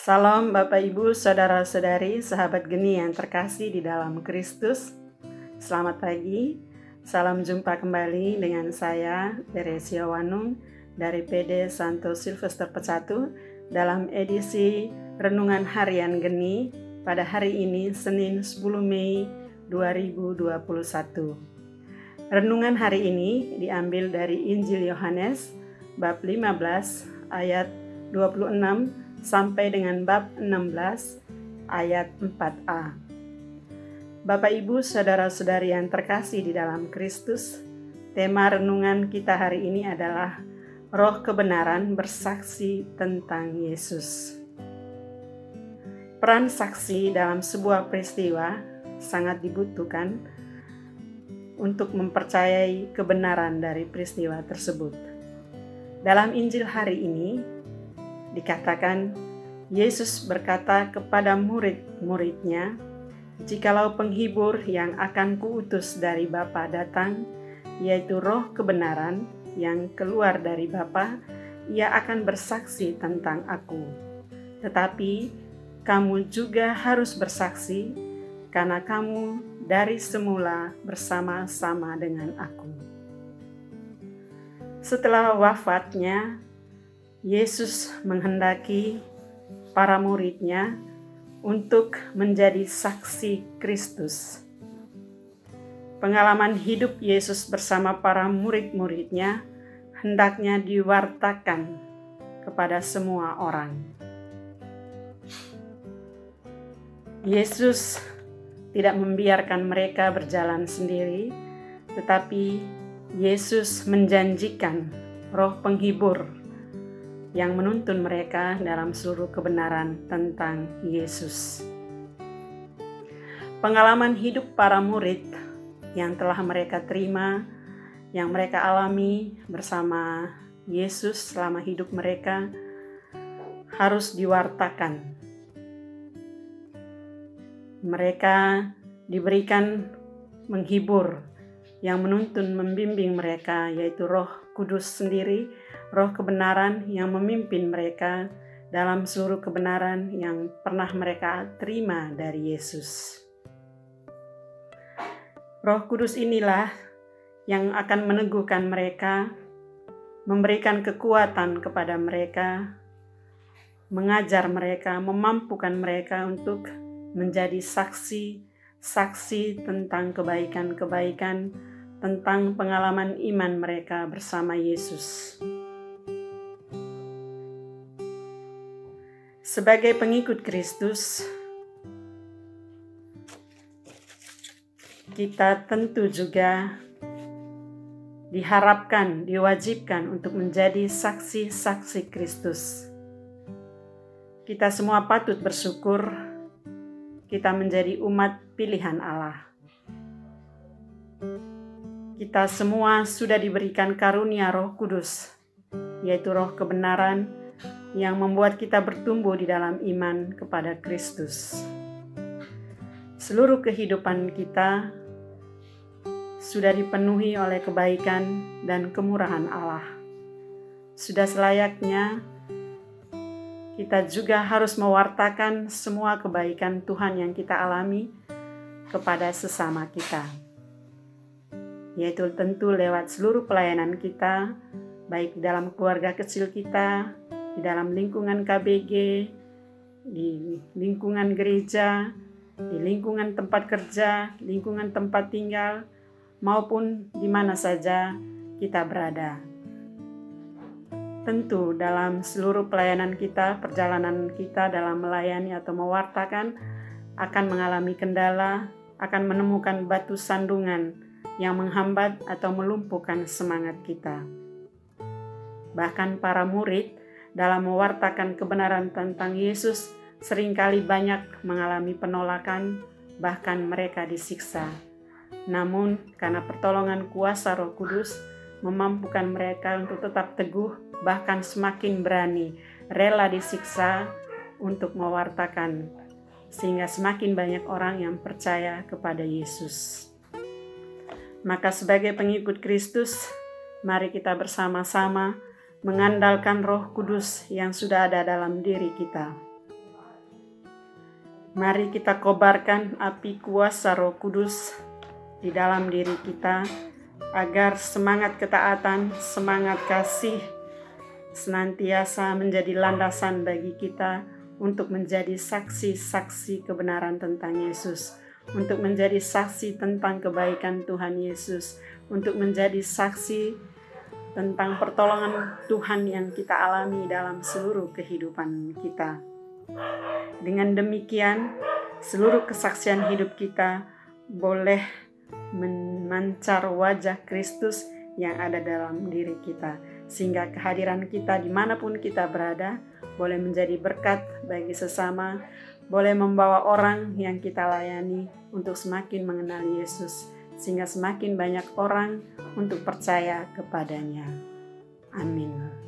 Salam Bapak Ibu, Saudara-saudari, sahabat geni yang terkasih di dalam Kristus. Selamat pagi, salam jumpa kembali dengan saya, Teresia Wanung, dari PD Santo Silvester Pecatu dalam edisi Renungan Harian Geni pada hari ini, Senin 10 Mei 2021. Renungan hari ini diambil dari Injil Yohanes bab 15 ayat 26 sampai dengan bab 16 ayat 4a. Bapak Ibu, saudara-saudari yang terkasih di dalam Kristus, tema renungan kita hari ini adalah Roh kebenaran bersaksi tentang Yesus. Peran saksi dalam sebuah peristiwa sangat dibutuhkan untuk mempercayai kebenaran dari peristiwa tersebut. Dalam Injil hari ini, dikatakan Yesus berkata kepada murid-muridnya, "Jikalau penghibur yang akan kuutus dari Bapa datang, yaitu Roh kebenaran yang keluar dari Bapa, ia akan bersaksi tentang Aku. Tetapi kamu juga harus bersaksi, karena kamu dari semula bersama-sama dengan Aku." Setelah wafatnya, Yesus menghendaki para muridnya untuk menjadi saksi Kristus. Pengalaman hidup Yesus bersama para murid-muridnya hendaknya diwartakan kepada semua orang. Yesus tidak membiarkan mereka berjalan sendiri, tetapi Yesus menjanjikan Roh Penghibur yang menuntun mereka dalam seluruh kebenaran tentang Yesus. Pengalaman hidup para murid yang telah mereka terima, yang mereka alami bersama Yesus selama hidup mereka, harus diwartakan. Mereka diberikan menghibur yang menuntun membimbing mereka, yaitu Roh Kudus sendiri roh kebenaran yang memimpin mereka dalam seluruh kebenaran yang pernah mereka terima dari Yesus. Roh Kudus inilah yang akan meneguhkan mereka, memberikan kekuatan kepada mereka, mengajar mereka, memampukan mereka untuk menjadi saksi-saksi tentang kebaikan-kebaikan, tentang pengalaman iman mereka bersama Yesus. Sebagai pengikut Kristus, kita tentu juga diharapkan, diwajibkan untuk menjadi saksi-saksi Kristus. Kita semua patut bersyukur kita menjadi umat pilihan Allah. Kita semua sudah diberikan karunia Roh Kudus, yaitu Roh kebenaran yang membuat kita bertumbuh di dalam iman kepada Kristus. Seluruh kehidupan kita sudah dipenuhi oleh kebaikan dan kemurahan Allah. Sudah selayaknya kita juga harus mewartakan semua kebaikan Tuhan yang kita alami kepada sesama kita, yaitu tentu lewat seluruh pelayanan kita, baik dalam keluarga kecil kita, di dalam lingkungan KBG, di lingkungan gereja, di lingkungan tempat kerja, lingkungan tempat tinggal, maupun di mana saja kita berada. Tentu, dalam seluruh pelayanan kita, perjalanan kita dalam melayani atau mewartakan akan mengalami kendala, akan menemukan batu sandungan yang menghambat atau melumpuhkan semangat kita. Bahkan para murid dalam mewartakan kebenaran tentang Yesus sering kali banyak mengalami penolakan, bahkan mereka disiksa. Namun, karena pertolongan kuasa Roh Kudus memampukan mereka untuk tetap teguh, bahkan semakin berani, rela disiksa untuk mewartakan, sehingga semakin banyak orang yang percaya kepada Yesus. Maka, sebagai pengikut Kristus, mari kita bersama-sama mengandalkan Roh Kudus yang sudah ada dalam diri kita. Mari kita kobarkan api kuasa Roh Kudus di dalam diri kita agar semangat ketaatan, semangat kasih senantiasa menjadi landasan bagi kita untuk menjadi saksi-saksi kebenaran tentang Yesus, untuk menjadi saksi tentang kebaikan Tuhan Yesus, untuk menjadi saksi tentang pertolongan Tuhan yang kita alami dalam seluruh kehidupan kita. Dengan demikian, seluruh kesaksian hidup kita boleh memancar wajah Kristus yang ada dalam diri kita, sehingga kehadiran kita di mana pun kita berada boleh menjadi berkat bagi sesama, boleh membawa orang yang kita layani untuk semakin mengenal Yesus, sehingga semakin banyak orang untuk percaya kepadanya. Amin.